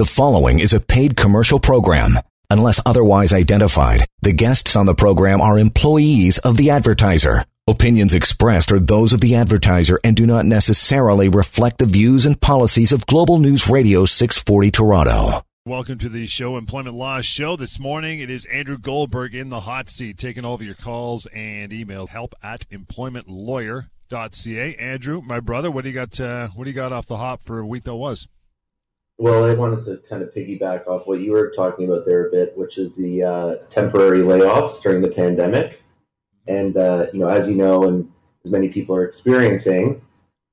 The following is a paid commercial program. Unless otherwise identified, the guests on the program are employees of the advertiser. Opinions expressed are those of the advertiser and do not necessarily reflect the views and policies of Global News Radio 640 Toronto. Welcome to the show, Employment Law Show. This morning it is Andrew Goldberg in the hot seat, taking all of your calls and email help at employmentlawyer.ca. Andrew, my brother, what do you got? Uh, what do you got off the hop for a week that was? Well, I wanted to kind of piggyback off what you were talking about there a bit, which is the uh, temporary layoffs during the pandemic. And, uh, you know, as you know, and as many people are experiencing,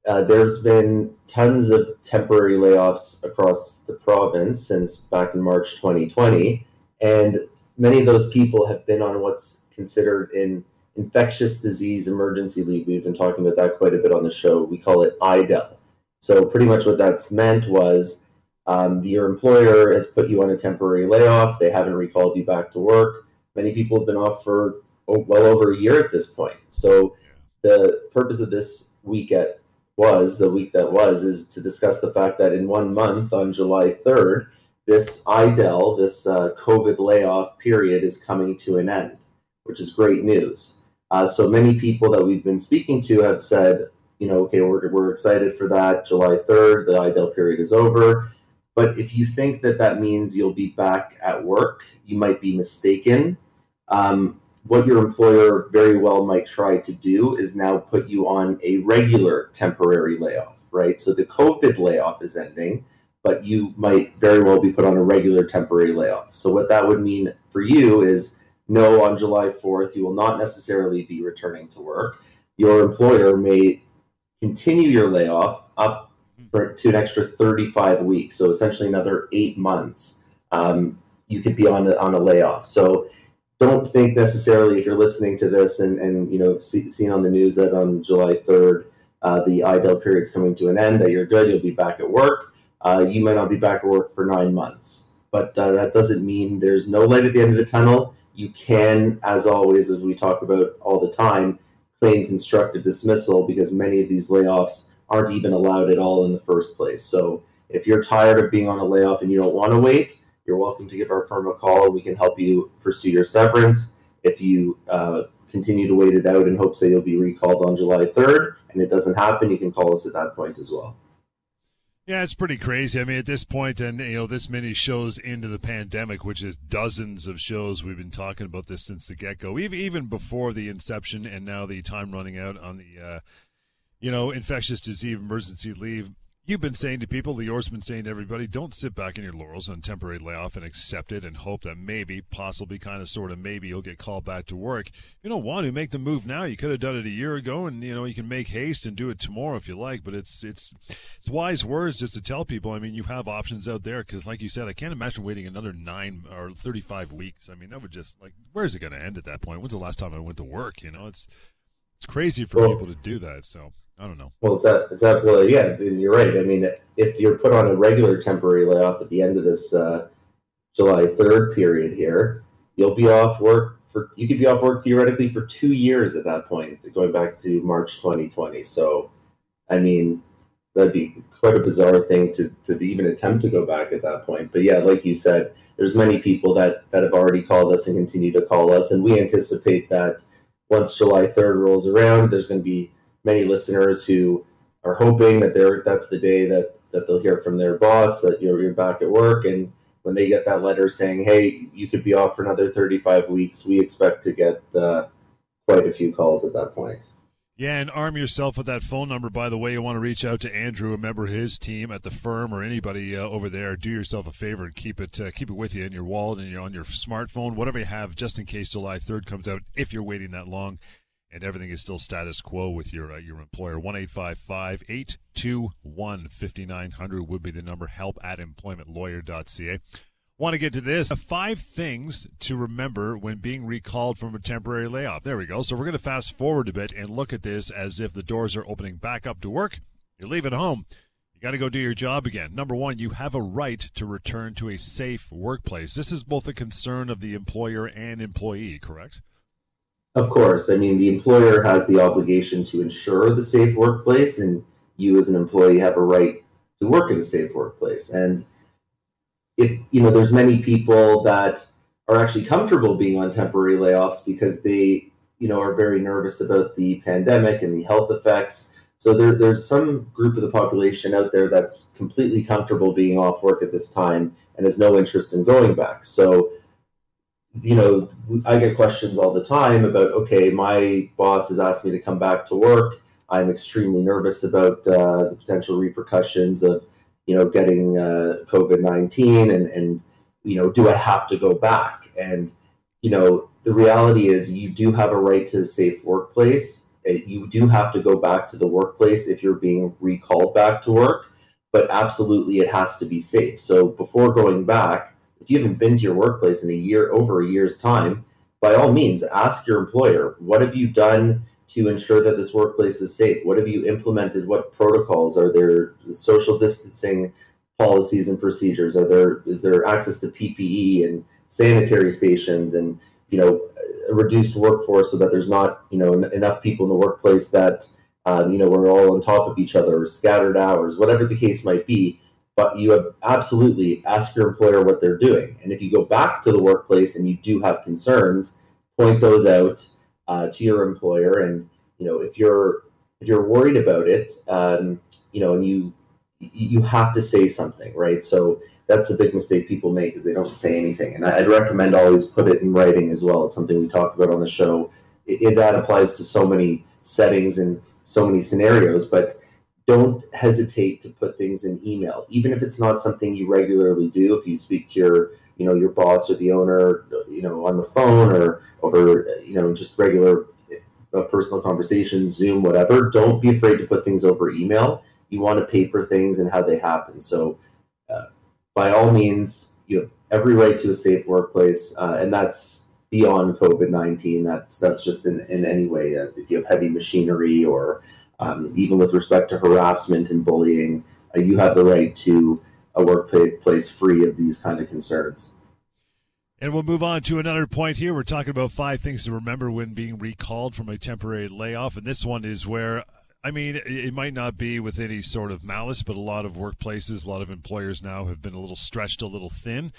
uh, there's been tons of temporary layoffs across the province since back in March 2020. And many of those people have been on what's considered an infectious disease emergency leave. We've been talking about that quite a bit on the show. We call it IDEL. So, pretty much what that's meant was um, your employer has put you on a temporary layoff. They haven't recalled you back to work. Many people have been off for oh, well over a year at this point. So the purpose of this week at was the week that was is to discuss the fact that in one month on July 3rd, this IDEL, this uh, COVID layoff period, is coming to an end, which is great news. Uh, so many people that we've been speaking to have said, you know, okay, we're, we're excited for that. July 3rd, the IDEL period is over. But if you think that that means you'll be back at work, you might be mistaken. Um, what your employer very well might try to do is now put you on a regular temporary layoff, right? So the COVID layoff is ending, but you might very well be put on a regular temporary layoff. So what that would mean for you is no, on July 4th, you will not necessarily be returning to work. Your employer may continue your layoff up for to an extra 35 weeks. So essentially another eight months. Um, you could be on a, on a layoff. So don't think necessarily if you're listening to this and, and you know see, seeing on the news that on July 3rd uh, the IDEL period is coming to an end that you're good. You'll be back at work. Uh, you might not be back at work for nine months, but uh, that doesn't mean there's no light at the end of the tunnel. You can, as always, as we talk about all the time, claim constructive dismissal because many of these layoffs aren't even allowed at all in the first place. So if you're tired of being on a layoff and you don't want to wait, you're welcome to give our firm a call and we can help you pursue your severance. If you uh, continue to wait it out in hopes that you'll be recalled on July 3rd and it doesn't happen, you can call us at that point as well. Yeah, it's pretty crazy. I mean, at this point, and you know, this many shows into the pandemic, which is dozens of shows, we've been talking about this since the get go, even even before the inception, and now the time running out on the uh, you know, infectious disease emergency leave. You've been saying to people, Lior's been saying to everybody, don't sit back in your laurels on temporary layoff and accept it and hope that maybe, possibly, kind of, sort of, maybe you'll get called back to work. If you don't want to make the move now. You could have done it a year ago, and you know you can make haste and do it tomorrow if you like. But it's it's it's wise words just to tell people. I mean, you have options out there because, like you said, I can't imagine waiting another nine or thirty-five weeks. I mean, that would just like, where's it going to end at that point? When's the last time I went to work? You know, it's it's crazy for well, people to do that. So I don't know. Well, it's that it's that well, yeah. You're right. I mean, if you're put on a regular temporary layoff at the end of this uh, July third period here, you'll be off work for you could be off work theoretically for two years at that point, going back to March 2020. So, I mean, that'd be quite a bizarre thing to to even attempt to go back at that point. But yeah, like you said, there's many people that that have already called us and continue to call us, and we anticipate that once July 3rd rolls around, there's going to be many listeners who are hoping that they're that's the day that that they'll hear from their boss that you're you're back at work and when they get that letter saying hey you could be off for another 35 weeks we expect to get uh, quite a few calls at that point yeah, and arm yourself with that phone number. By the way, you want to reach out to Andrew, a member of his team at the firm, or anybody uh, over there. Do yourself a favor and keep it uh, keep it with you in your wallet and you're on your smartphone, whatever you have, just in case July third comes out. If you're waiting that long, and everything is still status quo with your uh, your employer. One eight five five eight two one fifty nine hundred would be the number. Help at employmentlawyer.ca. Want to get to this? Five things to remember when being recalled from a temporary layoff. There we go. So we're going to fast forward a bit and look at this as if the doors are opening back up to work. You leave it home. You got to go do your job again. Number one, you have a right to return to a safe workplace. This is both a concern of the employer and employee, correct? Of course. I mean, the employer has the obligation to ensure the safe workplace, and you as an employee have a right to work in a safe workplace. And if you know, there's many people that are actually comfortable being on temporary layoffs because they, you know, are very nervous about the pandemic and the health effects. So there, there's some group of the population out there that's completely comfortable being off work at this time and has no interest in going back. So, you know, I get questions all the time about, okay, my boss has asked me to come back to work. I'm extremely nervous about uh, the potential repercussions of, you know, getting uh, COVID 19 and, and, you know, do I have to go back? And, you know, the reality is you do have a right to a safe workplace. Uh, you do have to go back to the workplace if you're being recalled back to work, but absolutely it has to be safe. So before going back, if you haven't been to your workplace in a year, over a year's time, by all means, ask your employer, what have you done to ensure that this workplace is safe? What have you implemented? What protocols are there? Social distancing policies and procedures? Are there is there access to PPE and sanitary stations and you know a reduced workforce so that there's not you know enough people in the workplace that um, you know we're all on top of each other or scattered hours, whatever the case might be. But you absolutely ask your employer what they're doing, and if you go back to the workplace and you do have concerns, point those out uh, to your employer. And you know, if you're if you're worried about it, um, you know, and you you have to say something, right? So that's a big mistake people make is they don't say anything. And I'd recommend always put it in writing as well. It's something we talked about on the show. It, it, that applies to so many settings and so many scenarios, but don't hesitate to put things in email, even if it's not something you regularly do. If you speak to your you know your boss or the owner you know on the phone or over you know just regular uh, personal conversations zoom whatever don't be afraid to put things over email. You want to paper things and how they happen. So uh, by all means you have every right to a safe workplace uh, and that's beyond covid-19 that's that's just in, in any way uh, if you have heavy machinery or um, even with respect to harassment and bullying uh, you have the right to a workplace free of these kind of concerns. And we'll move on to another point here. We're talking about five things to remember when being recalled from a temporary layoff. And this one is where, I mean, it might not be with any sort of malice, but a lot of workplaces, a lot of employers now have been a little stretched a little thin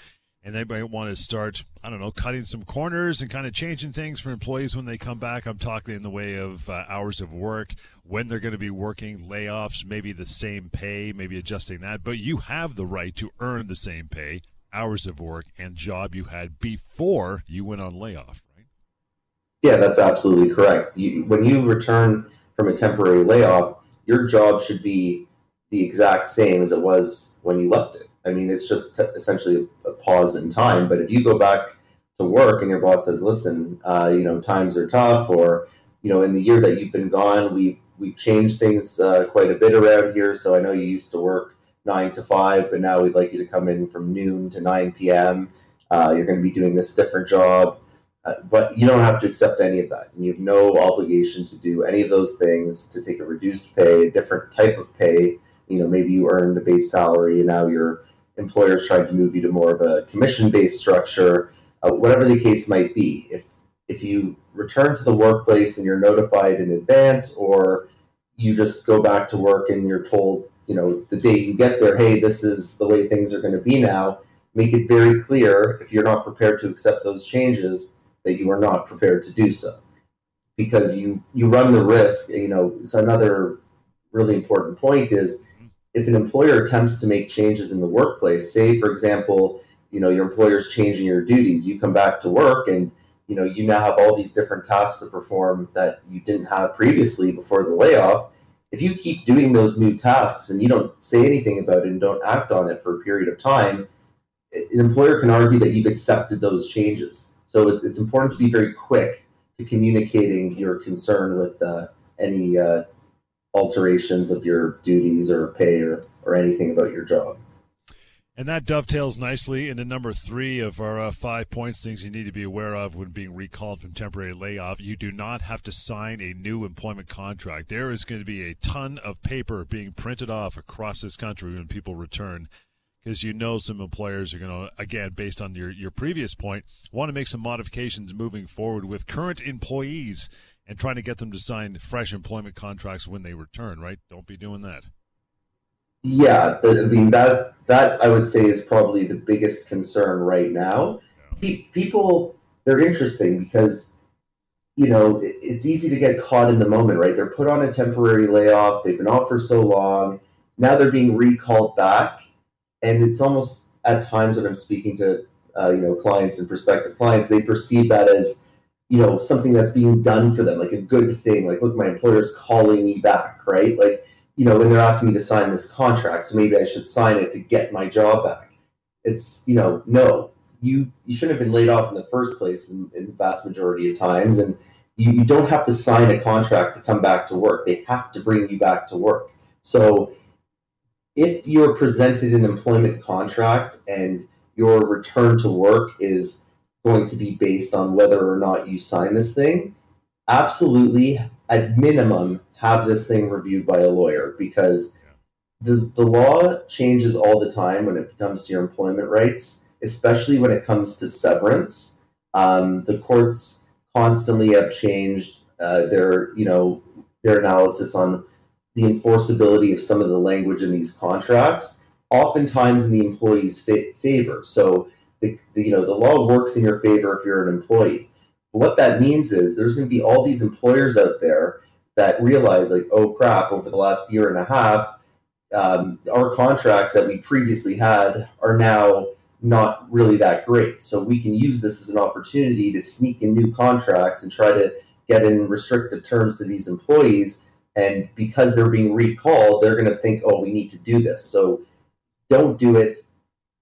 and they might want to start, I don't know, cutting some corners and kind of changing things for employees when they come back. I'm talking in the way of uh, hours of work, when they're going to be working, layoffs, maybe the same pay, maybe adjusting that. But you have the right to earn the same pay, hours of work, and job you had before you went on layoff, right? Yeah, that's absolutely correct. You, when you return from a temporary layoff, your job should be the exact same as it was when you left it. I mean, it's just t- essentially a pause in time. But if you go back to work and your boss says, "Listen, uh, you know, times are tough," or you know, in the year that you've been gone, we've we've changed things uh, quite a bit around here. So I know you used to work nine to five, but now we'd like you to come in from noon to nine p.m. Uh, you're going to be doing this different job. Uh, but you don't have to accept any of that. And you have no obligation to do any of those things, to take a reduced pay, a different type of pay. You know, maybe you earned a base salary and now you're employers trying to move you to more of a commission-based structure, uh, whatever the case might be. If if you return to the workplace and you're notified in advance, or you just go back to work and you're told, you know, the day you get there, hey, this is the way things are going to be now. Make it very clear if you're not prepared to accept those changes that you are not prepared to do so, because you you run the risk. You know, it's another really important point is if an employer attempts to make changes in the workplace, say for example, you know, your employer's changing your duties, you come back to work and you know, you now have all these different tasks to perform that you didn't have previously before the layoff. If you keep doing those new tasks and you don't say anything about it and don't act on it for a period of time, an employer can argue that you've accepted those changes. So it's, it's important to be very quick to communicating your concern with uh, any uh, alterations of your duties or pay or, or anything about your job. And that dovetails nicely into number three of our uh, five points things you need to be aware of when being recalled from temporary layoff. You do not have to sign a new employment contract. There is going to be a ton of paper being printed off across this country when people return because you know some employers are going to, again, based on your, your previous point, want to make some modifications moving forward with current employees and trying to get them to sign fresh employment contracts when they return, right? Don't be doing that. Yeah, the, I mean that that I would say is probably the biggest concern right now. Pe- people they're interesting because you know it, it's easy to get caught in the moment, right? They're put on a temporary layoff. They've been off for so long. Now they're being recalled back, and it's almost at times when I'm speaking to uh, you know clients and prospective clients, they perceive that as you know something that's being done for them, like a good thing. Like, look, my employer's calling me back, right? Like you know, when they're asking me to sign this contract, so maybe I should sign it to get my job back. It's, you know, no, you you shouldn't have been laid off in the first place in, in the vast majority of times, and you, you don't have to sign a contract to come back to work. They have to bring you back to work. So if you're presented an employment contract and your return to work is going to be based on whether or not you sign this thing, absolutely, at minimum, have this thing reviewed by a lawyer because the, the law changes all the time when it comes to your employment rights, especially when it comes to severance. Um, the courts constantly have changed uh, their, you know, their analysis on the enforceability of some of the language in these contracts, oftentimes in the employee's fa- favor. So, the, the, you know, the law works in your favor if you're an employee. what that means is there's going to be all these employers out there that realize like, oh crap, over the last year and a half, um, our contracts that we previously had are now not really that great. So we can use this as an opportunity to sneak in new contracts and try to get in restrictive terms to these employees. And because they're being recalled, they're going to think, oh, we need to do this. So don't do it.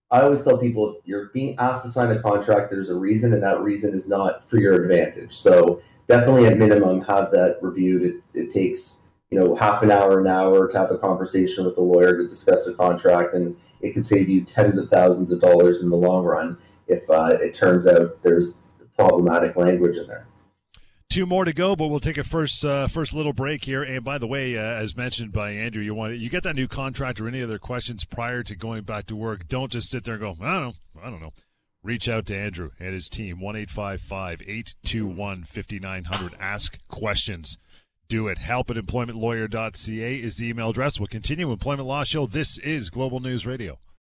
I always tell people if you're being asked to sign a contract, there's a reason, and that reason is not for your advantage. So definitely at minimum have that reviewed. It, it takes you know half an hour, an hour to have a conversation with the lawyer to discuss a contract, and it can save you tens of thousands of dollars in the long run if uh, it turns out there's problematic language in there. Two more to go, but we'll take a first uh, first little break here. And by the way, uh, as mentioned by Andrew, you want you get that new contract or any other questions prior to going back to work. Don't just sit there and go, I don't know, I don't know reach out to Andrew and his team, 1 821 5900. Ask questions. Do it. Help at employmentlawyer.ca is the email address. We'll continue Employment Law Show. This is Global News Radio.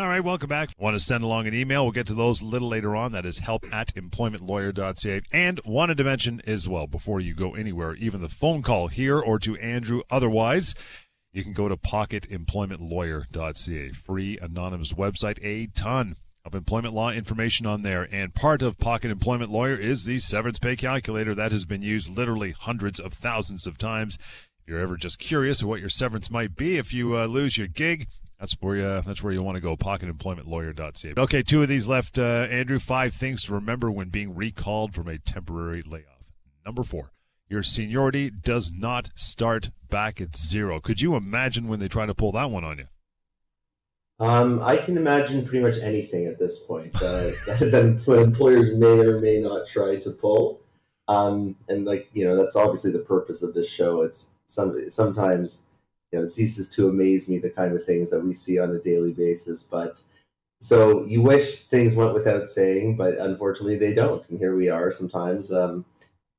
All right, welcome back. Want to send along an email? We'll get to those a little later on. That is help at employmentlawyer.ca. And wanted to mention as well, before you go anywhere, even the phone call here or to Andrew otherwise, you can go to pocketemploymentlawyer.ca. Free anonymous website, a ton of employment law information on there. And part of Pocket Employment Lawyer is the severance pay calculator that has been used literally hundreds of thousands of times. If you're ever just curious of what your severance might be if you uh, lose your gig, that's where you, that's where you want to go. PocketEmploymentLawyer.ca. Okay, two of these left, uh, Andrew. Five things to remember when being recalled from a temporary layoff. Number four, your seniority does not start back at zero. Could you imagine when they try to pull that one on you? Um, I can imagine pretty much anything at this point uh, that employers may or may not try to pull. Um, and like you know, that's obviously the purpose of this show. It's some sometimes you know it ceases to amaze me the kind of things that we see on a daily basis. But so you wish things went without saying, but unfortunately they don't. And here we are sometimes um,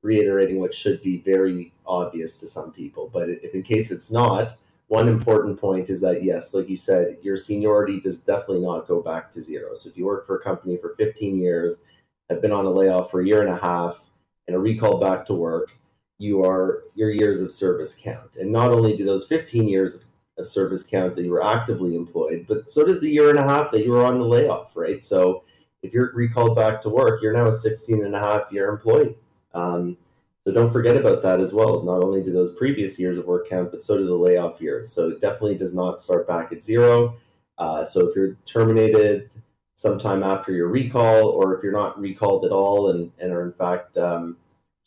reiterating what should be very obvious to some people. But if in case it's not one important point is that yes, like you said, your seniority does definitely not go back to zero. So if you work for a company for 15 years, have been on a layoff for a year and a half, and a recall back to work, you are your years of service count. And not only do those 15 years of service count that you were actively employed, but so does the year and a half that you were on the layoff, right? So if you're recalled back to work, you're now a 16 and a half year employee. Um, so don't forget about that as well. Not only do those previous years of work count, but so do the layoff years. So it definitely does not start back at zero. Uh, so if you're terminated sometime after your recall, or if you're not recalled at all and, and are in fact um,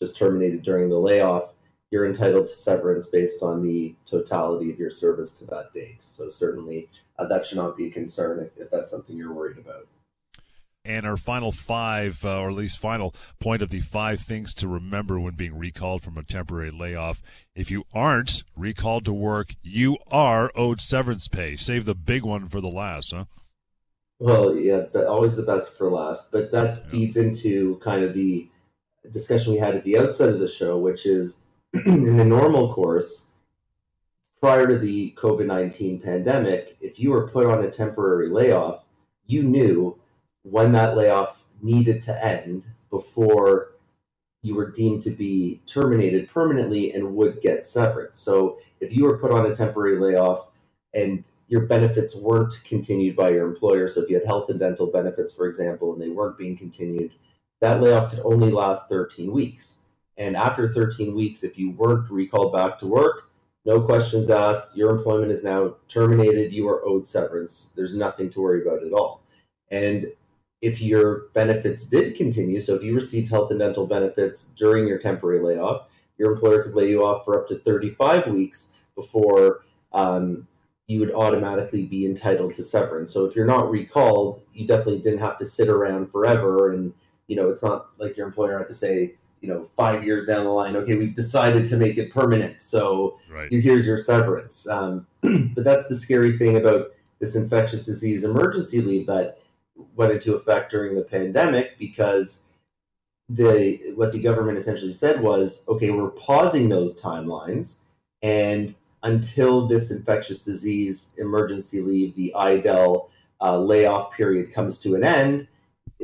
just terminated during the layoff, you're entitled to severance based on the totality of your service to that date. So certainly uh, that should not be a concern if, if that's something you're worried about. and our final five, uh, or at least final point of the five things to remember when being recalled from a temporary layoff. If you aren't recalled to work, you are owed severance pay. Save the big one for the last, huh? Well, yeah, but always the best for last. But that yeah. feeds into kind of the discussion we had at the outset of the show, which is in the normal course, prior to the COVID 19 pandemic, if you were put on a temporary layoff, you knew when that layoff needed to end before you were deemed to be terminated permanently and would get severance. So if you were put on a temporary layoff and your benefits weren't continued by your employer, so if you had health and dental benefits, for example, and they weren't being continued, that layoff could only last 13 weeks. And after 13 weeks, if you weren't recalled back to work, no questions asked, your employment is now terminated, you are owed severance. There's nothing to worry about at all. And if your benefits did continue, so if you received health and dental benefits during your temporary layoff, your employer could lay you off for up to 35 weeks before um, you would automatically be entitled to severance. So if you're not recalled, you definitely didn't have to sit around forever. And, you know, it's not like your employer had to say, you know, five years down the line, okay, we've decided to make it permanent. So right. here's your severance. Um, but that's the scary thing about this infectious disease emergency leave that went into effect during the pandemic because the what the government essentially said was, okay, we're pausing those timelines and until this infectious disease emergency leave, the IDEL uh, layoff period comes to an end,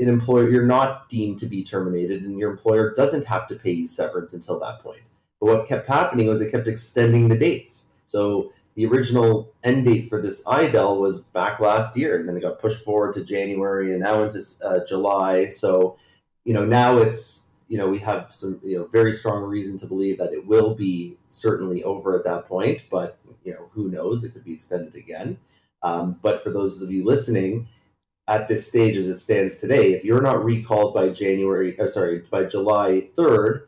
an employer you're not deemed to be terminated, and your employer doesn't have to pay you severance until that point. But what kept happening was they kept extending the dates. So the original end date for this IDEL was back last year, and then it got pushed forward to January and now into uh, July. So, you know, now it's you know we have some you know very strong reason to believe that it will be certainly over at that point, but you know who knows? It could be extended again. Um, but for those of you listening, at this stage as it stands today, if you're not recalled by January, or uh, sorry, by July 3rd,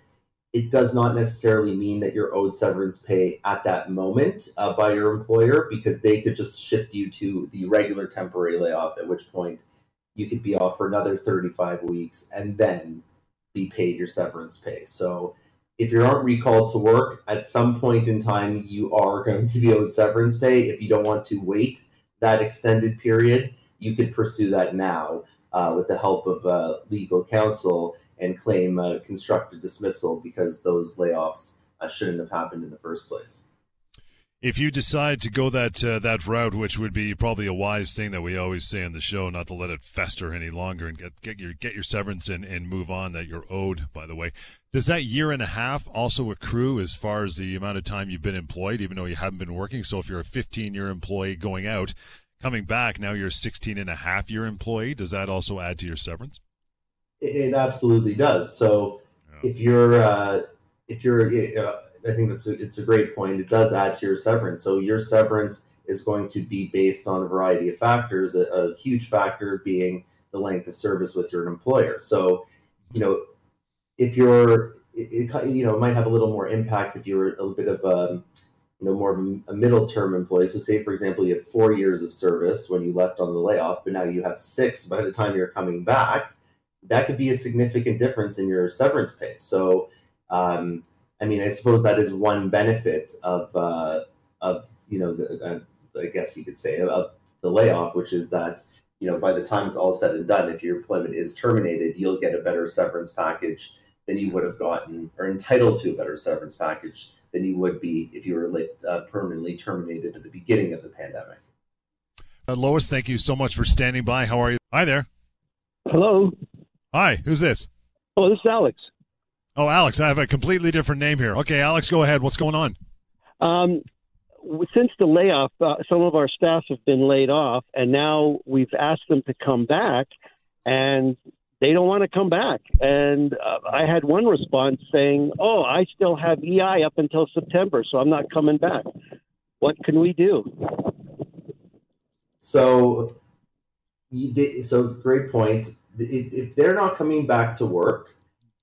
it does not necessarily mean that you're owed severance pay at that moment uh, by your employer because they could just shift you to the regular temporary layoff, at which point you could be off for another 35 weeks and then be paid your severance pay. So if you aren't recalled to work, at some point in time, you are going to be owed severance pay. If you don't want to wait that extended period, you could pursue that now uh, with the help of uh, legal counsel and claim a constructive dismissal because those layoffs uh, shouldn't have happened in the first place. If you decide to go that uh, that route, which would be probably a wise thing that we always say on the show, not to let it fester any longer and get get your get your severance and, and move on that you're owed. By the way, does that year and a half also accrue as far as the amount of time you've been employed, even though you haven't been working? So if you're a 15 year employee going out, coming back now you're a 16 and a half year employee, does that also add to your severance? It absolutely does. So yeah. if you're uh, if you're, uh, I think that's a, it's a great point. It does add to your severance. So your severance is going to be based on a variety of factors. A, a huge factor being the length of service with your employer. So you know if you're it, it, you know it might have a little more impact if you're a little bit of a um, know more of a middle term employee. So say for example you had four years of service when you left on the layoff, but now you have six by the time you're coming back that could be a significant difference in your severance pay. So, um, I mean, I suppose that is one benefit of uh, of you know, the, uh, I guess you could say of the layoff, which is that you know by the time it's all said and done, if your employment is terminated, you'll get a better severance package than you would have gotten, or entitled to a better severance package than you would be if you were uh, permanently terminated at the beginning of the pandemic. Uh, Lois, thank you so much for standing by. How are you? Hi there. Hello. Hi, who's this? Oh, this is Alex. Oh, Alex, I have a completely different name here. Okay, Alex, go ahead. What's going on? Um, since the layoff, uh, some of our staff have been laid off, and now we've asked them to come back, and they don't want to come back. And uh, I had one response saying, "Oh, I still have EI up until September, so I'm not coming back." What can we do? So, so great point if, if they're not coming back to work,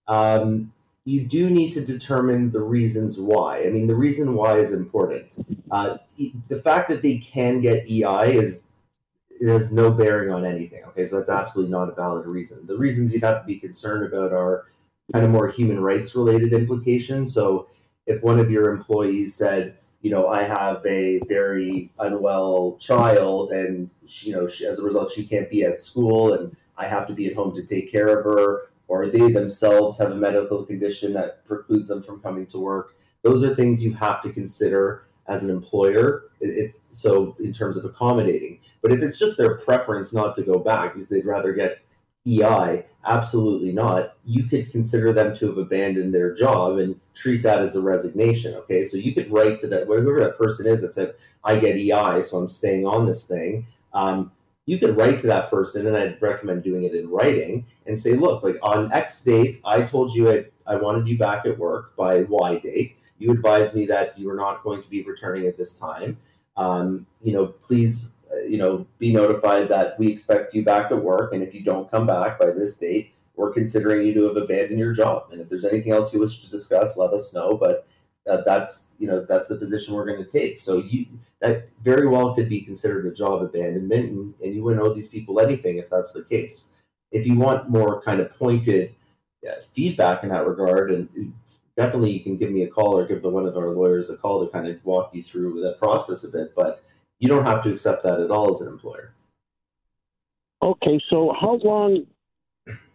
um, you do need to determine the reasons why. I mean, the reason why is important. Uh, the fact that they can get EI is it has no bearing on anything. Okay, so that's absolutely not a valid reason. The reasons you'd have to be concerned about are kind of more human rights related implications. So if one of your employees said, you know, I have a very unwell child, and you know, she, as a result, she can't be at school, and I have to be at home to take care of her, or they themselves have a medical condition that precludes them from coming to work. Those are things you have to consider as an employer. If so, in terms of accommodating, but if it's just their preference not to go back because they'd rather get EI, absolutely not. You could consider them to have abandoned their job and treat that as a resignation. Okay, so you could write to that whoever that person is that said, "I get EI, so I'm staying on this thing." Um, you could write to that person, and I'd recommend doing it in writing and say, "Look, like on X date, I told you I, I wanted you back at work by Y date. You advised me that you were not going to be returning at this time. Um, you know, please." Uh, you know, be notified that we expect you back at work, and if you don't come back by this date, we're considering you to have abandoned your job. And if there's anything else you wish to discuss, let us know. But uh, that's you know that's the position we're going to take. So you that very well could be considered a job abandonment, and, and you wouldn't owe these people anything if that's the case. If you want more kind of pointed uh, feedback in that regard, and definitely you can give me a call or give the, one of our lawyers a call to kind of walk you through that process a bit. But you don't have to accept that at all as an employer. Okay, so how long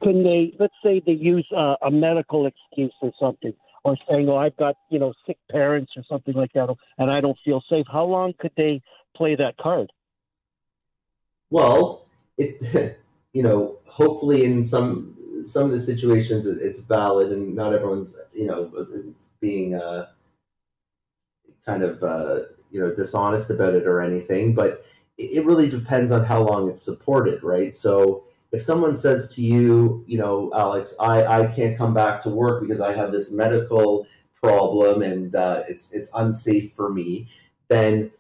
can they? Let's say they use uh, a medical excuse or something, or saying, "Oh, I've got you know sick parents or something like that, and I don't feel safe." How long could they play that card? Well, it you know, hopefully in some some of the situations it's valid, and not everyone's you know being uh, kind of uh, you know dishonest about it or anything, but it really depends on how long it's supported, right? So if someone says to you, you know, Alex, I, I can't come back to work because I have this medical problem and uh, it's it's unsafe for me, then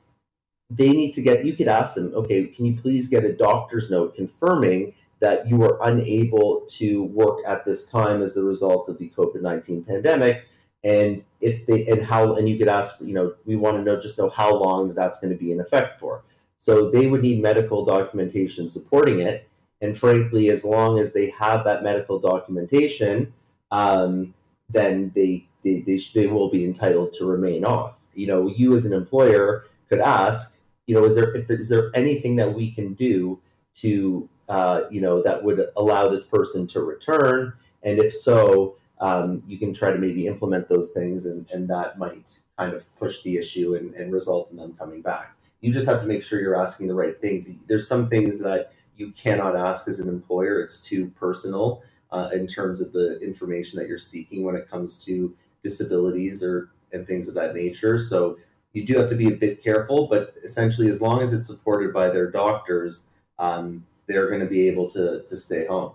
they need to get. You could ask them, okay, can you please get a doctor's note confirming that you were unable to work at this time as the result of the COVID nineteen pandemic? and if they and how and you could ask you know we want to know just know how long that's going to be in effect for. So they would need medical documentation supporting it. And frankly as long as they have that medical documentation um, then they they, they, they will be entitled to remain off. You know you as an employer could ask you know is there if there, is there anything that we can do to uh, you know that would allow this person to return and if so um, you can try to maybe implement those things and, and that might kind of push the issue and, and result in them coming back. You just have to make sure you're asking the right things. There's some things that you cannot ask as an employer, it's too personal uh, in terms of the information that you're seeking when it comes to disabilities or and things of that nature. So you do have to be a bit careful, but essentially, as long as it's supported by their doctors, um, they're going to be able to, to stay home.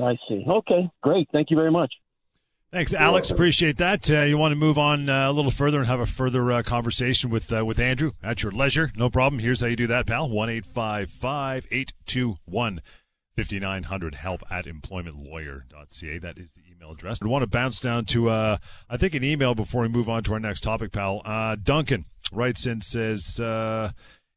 I see. Okay, great. Thank you very much. Thanks, Alex. Appreciate that. Uh, you want to move on uh, a little further and have a further uh, conversation with uh, with Andrew at your leisure. No problem. Here's how you do that, pal. One eight five five eight two one. 5900 help at employmentlawyer.ca. That is the email address. I want to bounce down to, uh, I think, an email before we move on to our next topic, pal. Uh, Duncan writes in, says, uh,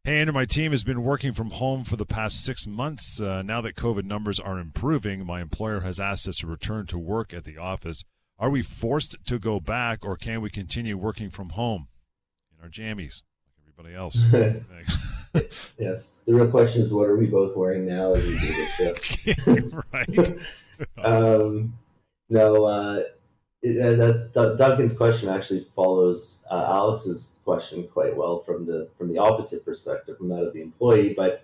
Hey, Andrew, my team has been working from home for the past six months. Uh, now that COVID numbers are improving, my employer has asked us to return to work at the office. Are we forced to go back, or can we continue working from home in our jammies like everybody else? yes. The real question is, what are we both wearing now as we do this show? right. um, no, uh, uh, Duncan's question actually follows uh, Alex's question quite well from the from the opposite perspective, from that of the employee. But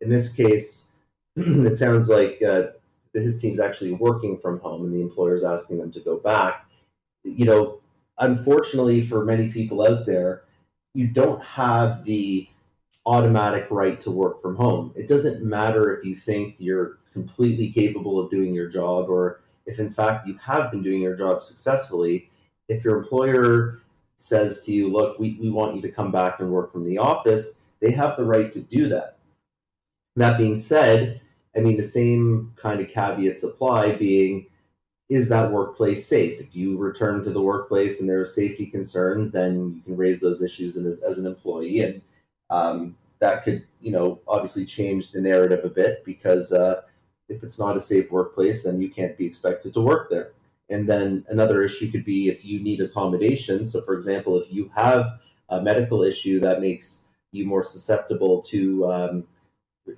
in this case, it sounds like uh, his team's actually working from home, and the employer is asking them to go back. You know, unfortunately for many people out there, you don't have the automatic right to work from home. It doesn't matter if you think you're completely capable of doing your job or if in fact you have been doing your job successfully. If your employer says to you, look, we, we want you to come back and work from the office, they have the right to do that. That being said, I mean, the same kind of caveats apply, being, is that workplace safe? If you return to the workplace and there are safety concerns, then you can raise those issues as, as an employee. And um, that could, you know, obviously change the narrative a bit because uh, if it's not a safe workplace, then you can't be expected to work there. And then another issue could be if you need accommodation. So, for example, if you have a medical issue that makes you more susceptible to, um,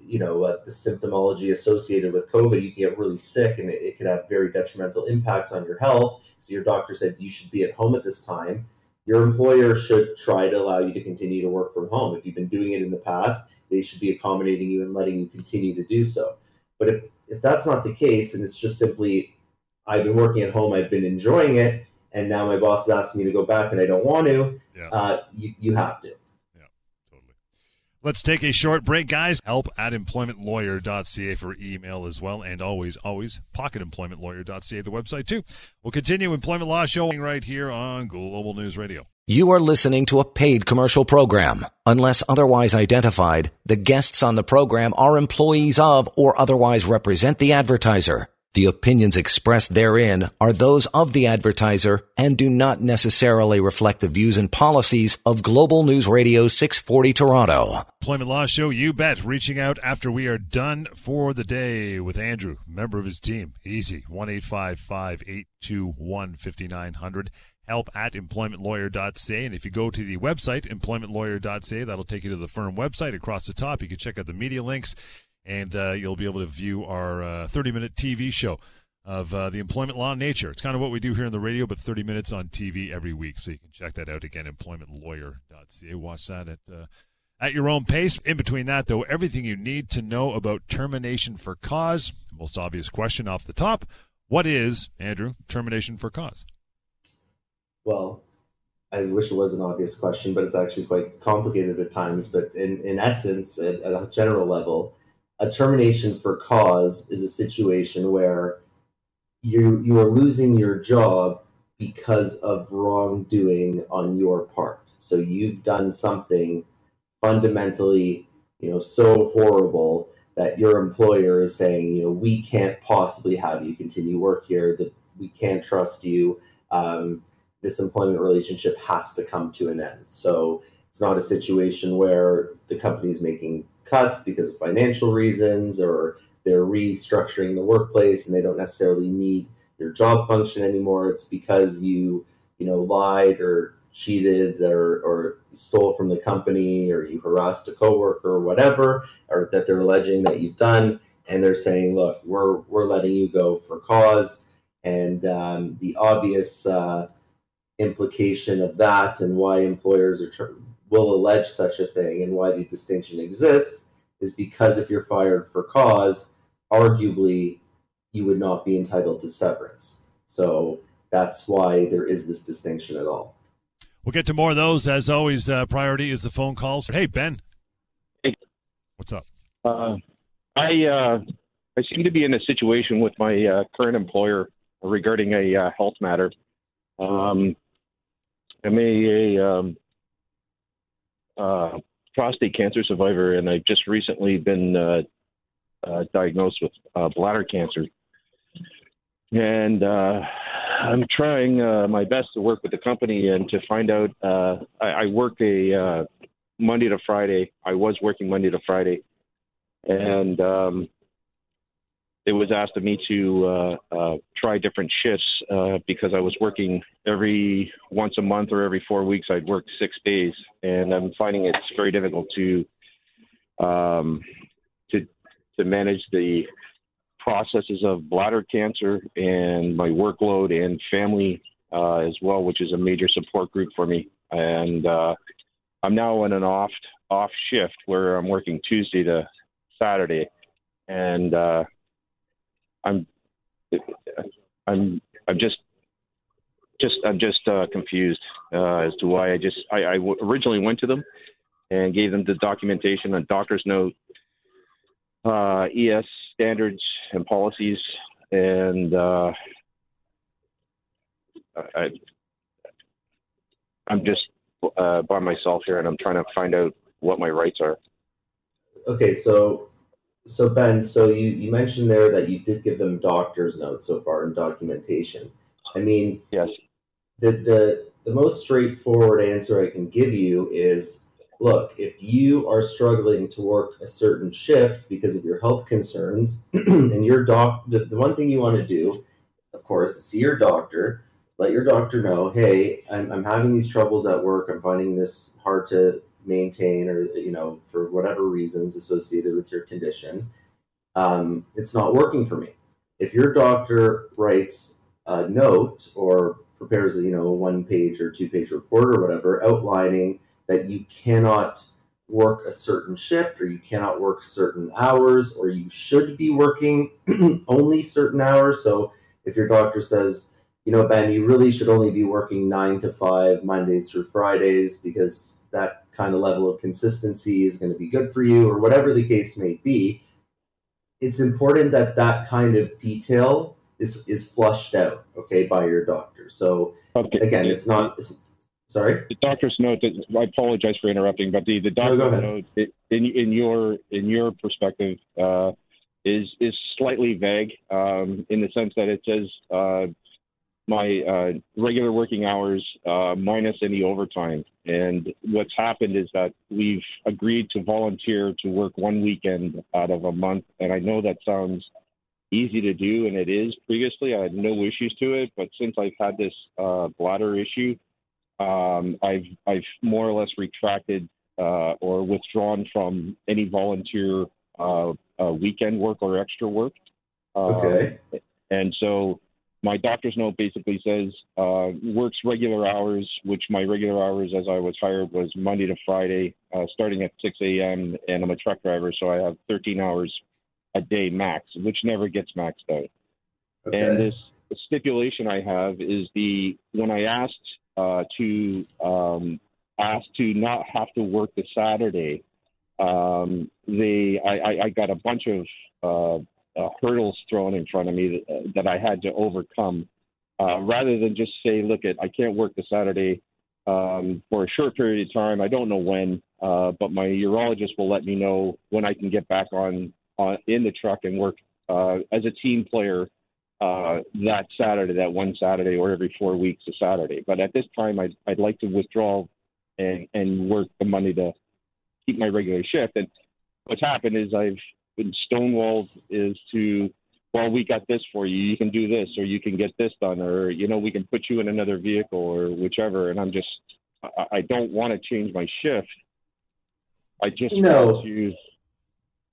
you know, uh, the symptomology associated with COVID, you can get really sick and it, it could have very detrimental impacts on your health. So, your doctor said you should be at home at this time. Your employer should try to allow you to continue to work from home. If you've been doing it in the past, they should be accommodating you and letting you continue to do so. But if, if that's not the case and it's just simply I've been working at home, I've been enjoying it, and now my boss is asking me to go back and I don't want to, yeah. uh, you, you have to. Yeah, totally. Let's take a short break, guys. Help at employmentlawyer.ca for email as well. And always, always, pocketemploymentlawyer.ca, the website too. We'll continue Employment Law showing right here on Global News Radio. You are listening to a paid commercial program. Unless otherwise identified, the guests on the program are employees of or otherwise represent the advertiser. The opinions expressed therein are those of the advertiser and do not necessarily reflect the views and policies of Global News Radio 640 Toronto. Employment Law Show, you bet. Reaching out after we are done for the day with Andrew, member of his team. Easy. 1 821 5900 help at employmentlawyer.ca. And if you go to the website, employmentlawyer.ca, that'll take you to the firm website. Across the top, you can check out the media links and uh, you'll be able to view our 30 uh, minute TV show of uh, the employment law nature. It's kind of what we do here on the radio, but 30 minutes on TV every week. So you can check that out again, employmentlawyer.ca. Watch that at uh, at your own pace. In between that, though, everything you need to know about termination for cause. Most obvious question off the top: What is Andrew termination for cause? Well, I wish it was an obvious question, but it's actually quite complicated at times. But in in essence, at, at a general level a termination for cause is a situation where you you are losing your job because of wrongdoing on your part. So you've done something fundamentally, you know, so horrible that your employer is saying, you know, we can't possibly have you continue work here. That we can't trust you. Um, this employment relationship has to come to an end. So it's not a situation where the company is making cuts because of financial reasons or they're restructuring the workplace and they don't necessarily need your job function anymore. It's because you, you know, lied or cheated or, or stole from the company or you harassed a coworker or whatever, or that they're alleging that you've done. And they're saying, look, we're, we're letting you go for cause. And um, the obvious uh, implication of that and why employers are tr- will allege such a thing and why the distinction exists is because if you're fired for cause, arguably you would not be entitled to severance. So that's why there is this distinction at all. We'll get to more of those. As always, uh, priority is the phone calls. Hey, Ben. Hey. What's up? Uh, I uh, I seem to be in a situation with my uh, current employer regarding a uh, health matter. Um, I'm a, a um, uh, prostate cancer survivor, and I've just recently been uh, uh, diagnosed with uh, bladder cancer. And uh, I'm trying uh, my best to work with the company and to find out. Uh, I, I work a uh, Monday to Friday. I was working Monday to Friday, and um, it was asked of me to uh, uh, try different shifts uh, because I was working every once a month or every four weeks. I'd work six days, and I'm finding it's very difficult to um, to to manage the processes of bladder cancer and my workload and family uh, as well, which is a major support group for me. And uh, I'm now on an off off shift where I'm working Tuesday to Saturday, and uh, I'm I'm I'm just just I'm just uh, confused uh, as to why I just I, I w- originally went to them and gave them the documentation, a doctor's note, uh, ES standards and policies, and uh, I I'm just uh, by myself here, and I'm trying to find out what my rights are. Okay, so so Ben, so you, you mentioned there that you did give them doctor's notes so far in documentation. I mean, yes. The the the most straightforward answer I can give you is look, if you are struggling to work a certain shift because of your health concerns, and your doc, the, the one thing you want to do, of course, is see your doctor. Let your doctor know, hey, I'm, I'm having these troubles at work. I'm finding this hard to maintain, or you know, for whatever reasons associated with your condition. Um, it's not working for me. If your doctor writes a note or prepares, you know, a one page or two page report or whatever outlining that you cannot work a certain shift or you cannot work certain hours or you should be working only certain hours. So if your doctor says, you know, Ben, you really should only be working nine to five Mondays through Fridays because that kind of level of consistency is going to be good for you or whatever the case may be, it's important that that kind of detail is is flushed out, okay, by your doctor. So okay. again, it's not. It's, sorry. The doctor's note. that, I apologize for interrupting, but the the doctor's no, note in in your in your perspective uh, is is slightly vague um, in the sense that it says. Uh, my uh, regular working hours uh, minus any overtime. And what's happened is that we've agreed to volunteer to work one weekend out of a month. And I know that sounds easy to do, and it is previously. I had no issues to it, but since I've had this uh, bladder issue, um, I've I've more or less retracted uh, or withdrawn from any volunteer uh, uh weekend work or extra work. okay. Um, and so my doctor's note basically says uh, works regular hours, which my regular hours as I was hired was Monday to Friday, uh, starting at 6 a.m. And I'm a truck driver, so I have 13 hours a day max, which never gets maxed out. Okay. And this stipulation I have is the when I asked uh, to um, asked to not have to work the Saturday, um, they I, I, I got a bunch of uh, hurdles thrown in front of me that, uh, that I had to overcome. Uh, rather than just say, look, at I can't work the Saturday um, for a short period of time. I don't know when, uh, but my urologist will let me know when I can get back on, on in the truck and work uh, as a team player uh, that Saturday, that one Saturday, or every four weeks a Saturday. But at this time, I'd, I'd like to withdraw and, and work the money to keep my regular shift. And what's happened is I've been stonewalled is to well we got this for you. You can do this or you can get this done or you know we can put you in another vehicle or whichever. And i'm just i, I don't want to change my shift. I just no. to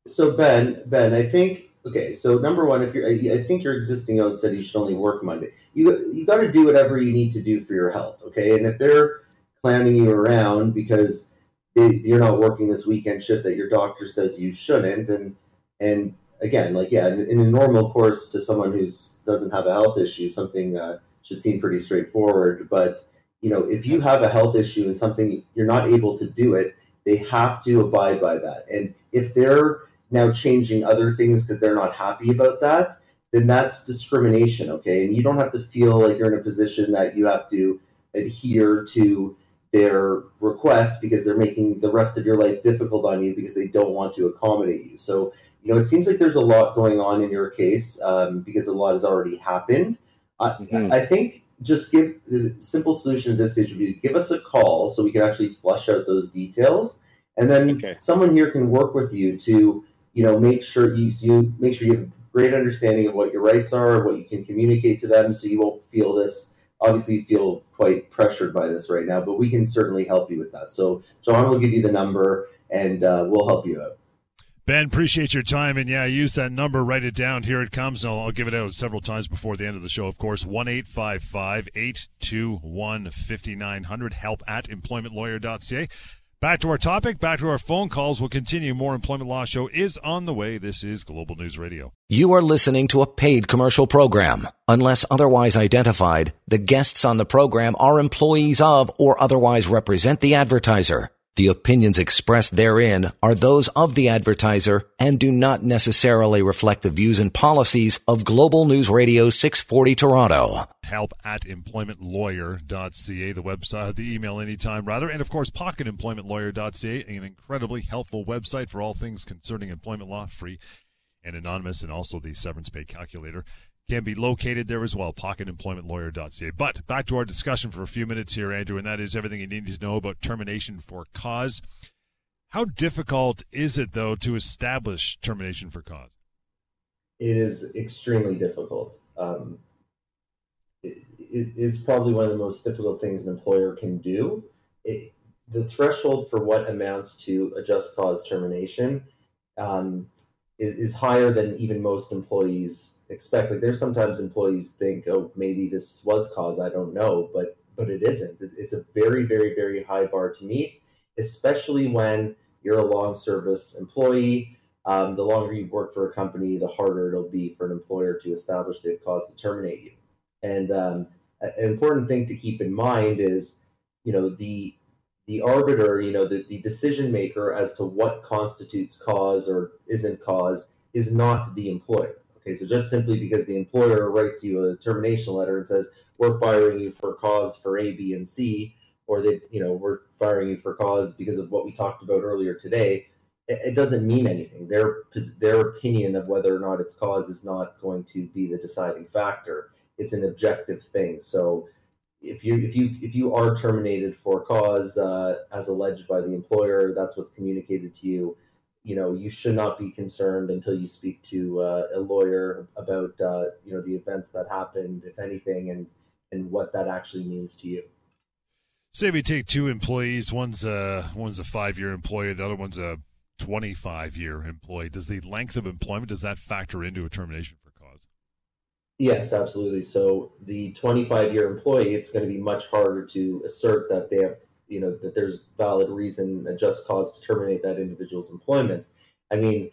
so ben ben i think okay so number one if you're i think your existing note said you should only work monday. You you got to do whatever you need to do for your health okay? And if they're clowning you around because they, you're not working this weekend shift that your doctor says you shouldn't and and again, like yeah, in, a normal course to someone who doesn't have a health issue, something uh, should seem pretty straightforward. But you know, if you have a health issue and something you're not able to do it, they have to abide by that. And if they're now changing other things because they're not happy about that, then that's discrimination. Okay, and you don't have to feel like you're in a position that you have to adhere to their request because they're making the rest of your life difficult on you because they don't want to accommodate you. So you know, it seems like there's a lot going on in your case um, because a lot has already happened. Uh, mm-hmm. I think just give the simple solution at this stage would be give us a call so we can actually flush out those details, and then okay. someone here can work with you to you know make sure you you make sure you have a great understanding of what your rights are, what you can communicate to them, so you won't feel this. Obviously, you feel quite pressured by this right now, but we can certainly help you with that. So, John will give you the number, and uh, we'll help you out. Ben, appreciate your time. And yeah, use that number, write it down. Here it comes. I'll, I'll, give it out several times before the end of the show, of course. 1 821 5900. Help at employmentlawyer.ca. Back to our topic, back to our phone calls. We'll continue. More Employment Law Show is on the way. This is Global News Radio. You are listening to a paid commercial program. Unless otherwise identified, the guests on the program are employees of or otherwise represent the advertiser. The opinions expressed therein are those of the advertiser and do not necessarily reflect the views and policies of Global News Radio 640 Toronto. Help at employmentlawyer.ca, the website, the email anytime rather, and of course pocketemploymentlawyer.ca, an incredibly helpful website for all things concerning employment law, free and anonymous, and also the severance pay calculator can be located there as well, pocketemploymentlawyer.ca. But back to our discussion for a few minutes here, Andrew, and that is everything you need to know about termination for cause. How difficult is it, though, to establish termination for cause? It is extremely difficult. Um, it, it, it's probably one of the most difficult things an employer can do. It, the threshold for what amounts to a just cause termination um, is, is, higher than even most employees expect. Like there's sometimes employees think, oh, maybe this was cause, I don't know, but but it isn't. It's a very, very, very high bar to meet, especially when you're a long service employee. Um, the longer you've worked for a company, the harder it'll be for an employer to establish the cause to terminate you. And um, an important thing to keep in mind is, you know, the the arbiter, you know, the, the decision maker as to what constitutes cause or isn't cause is not the employer. Okay, so just simply because the employer writes you a termination letter and says, we're firing you for cause for A, B, and C, or they, you know, we're firing you for cause because of what we talked about earlier today, it, doesn't mean anything. Their their opinion of whether or not it's cause is not going to be the deciding factor. It's an objective thing. So if you if you if you are terminated for cause uh, as alleged by the employer, that's what's communicated to you. You know, you should not be concerned until you speak to uh, a lawyer about uh, you know the events that happened, if anything, and and what that actually means to you. Say we take two employees. One's a one's a five year employee. The other one's a twenty five year employee. Does the length of employment does that factor into a termination for cause? Yes, absolutely. So the 25 year employee, it's going to be much harder to assert that they have, you know, that there's valid reason, a just cause to terminate that individual's employment. I mean,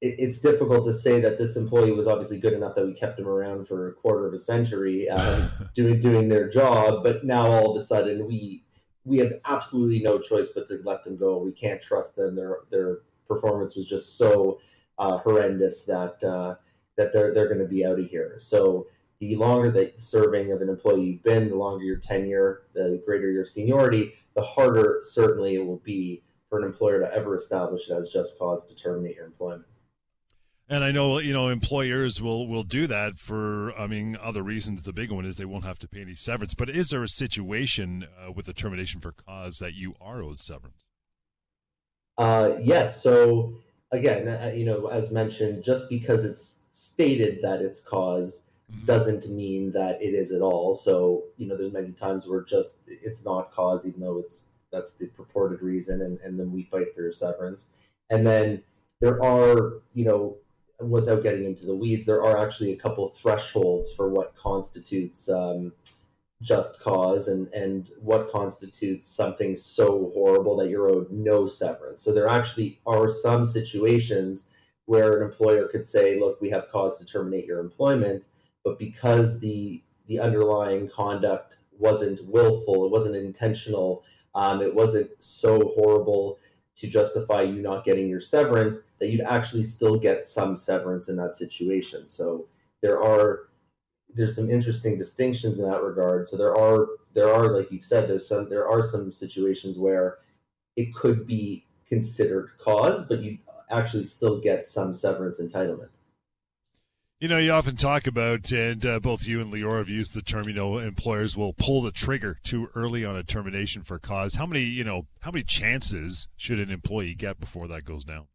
it, it's difficult to say that this employee was obviously good enough that we kept him around for a quarter of a century um, doing doing their job, but now all of a sudden we we have absolutely no choice but to let them go. We can't trust them. Their their performance was just so uh, horrendous that. Uh, that they're they're going to be out of here. So the longer the serving of an employee you've been, the longer your tenure, the greater your seniority, the harder certainly it will be for an employer to ever establish it as just cause to terminate your employment. And I know you know employers will will do that for I mean other reasons. The big one is they won't have to pay any severance. But is there a situation uh, with the termination for cause that you are owed severance? Uh, yes. So again, uh, you know, as mentioned, just because it's stated that it's cause. Doesn't mean that it is at all. So, you know, there's many times where just it's not cause, even though it's that's the purported reason, and, and then we fight for your severance. And then there are, you know, without getting into the weeds, there are actually a couple thresholds for what constitutes um, just cause and, and what constitutes something so horrible that you're owed no severance. So there actually are some situations where an employer could say, look, we have cause to terminate your employment, but because the the underlying conduct wasn't willful, it wasn't intentional, um, it wasn't so horrible to justify you not getting your severance, that you'd actually still get some severance in that situation. So there are there's some interesting distinctions in that regard. So there are there are like you've said there's some there are some situations where it could be considered cause, but you actually still get some severance entitlement. You know, you often talk about, and uh, both you and Lior have used the term, you know, employers will pull the trigger too early on a termination for cause. How many, you know, how many chances should an employee get before that goes down?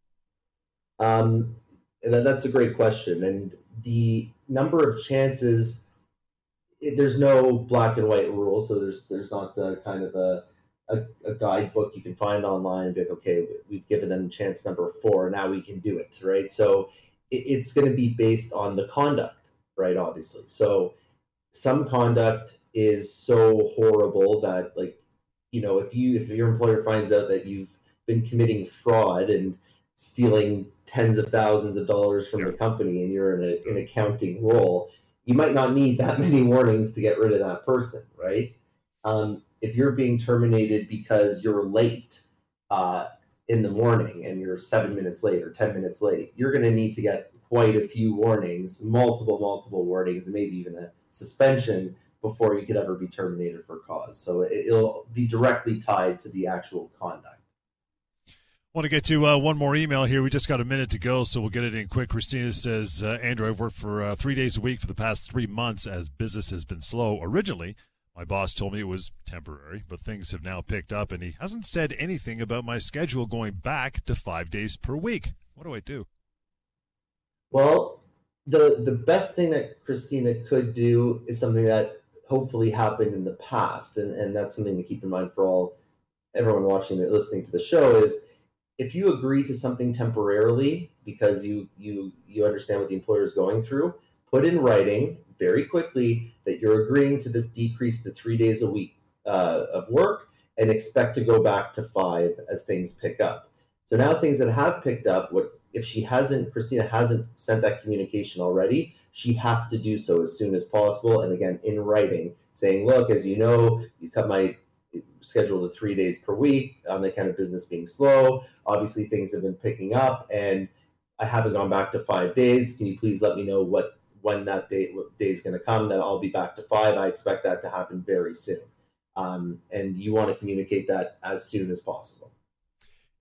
Um, that's a great question. And the number of chances, it, there's no black and white rule. So there's, there's not the kind of a, a, a, guidebook you can find online and be like, okay, we've given them chance number four, now we can do it, right? So it's going to be based on the conduct, right? Obviously. So some conduct is so horrible that, like, you know, if you if your employer finds out that you've been committing fraud and stealing tens of thousands of dollars from the company and you're in a, an accounting role, you might not need that many warnings to get rid of that person, right? Um, if you're being terminated because you're late uh, in the morning and you're seven minutes late or 10 minutes late, you're going to need to get quite a few warnings, multiple, multiple warnings, and maybe even a suspension before you could ever be terminated for cause. So it'll be directly tied to the actual conduct. Want to get to uh, one more email here. We just got a minute to go, so we'll get it in quick. Christina says, uh, Andrew, I've worked for uh, three days a week for the past three months as business has been slow. Originally, My boss told me it was temporary, but things have now picked up, and he hasn't said anything about my schedule going back to five days per week. What do I do? Well, the the best thing that Christina could do is something that hopefully happened in the past, and, and that's something to keep in mind for all everyone watching and listening to the show is if you agree to something temporarily because you you you understand what the employer is going through, put in writing very quickly that you're agreeing to this decrease to three days a week uh, of work and expect to go back to five as things pick up. So now things that have picked up, what if she hasn't, Christina hasn't sent that communication already, she has to do so as soon as possible. And again, in writing, saying, look, as you know, you cut my schedule to three days per week on the kind of business being slow. Obviously, things have been picking up and I haven't gone back to five days. Can you please let me know what when that day day is going to come? That I'll be back to five. I expect that to happen very soon. Um, and you want to communicate that as soon as possible.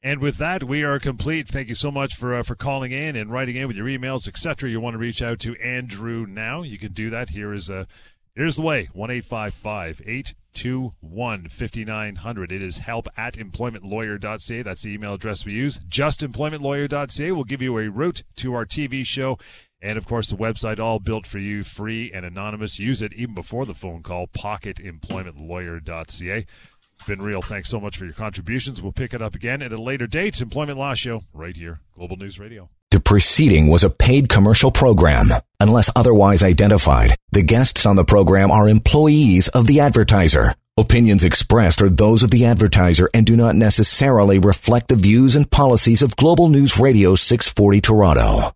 And with that, we are complete. Thank you so much for uh, for calling in and writing in with your emails, etc. You want to reach out to Andrew now? You can do that. Here is a here's the way: one eight five five eight two one fifty nine hundred. It is help at employmentlawyer.ca. That's the email address we use. Justemploymentlawyer.ca will give you a route to our TV show. And of course, the website all built for you, free and anonymous. Use it even before the phone call. Pocketemploymentlawyer.ca. It's been real. Thanks so much for your contributions. We'll pick it up again at a later date. Employment Law Show, right here, Global News Radio. The preceding was a paid commercial program. Unless otherwise identified, the guests on the program are employees of the advertiser. Opinions expressed are those of the advertiser and do not necessarily reflect the views and policies of Global News Radio 640 Toronto.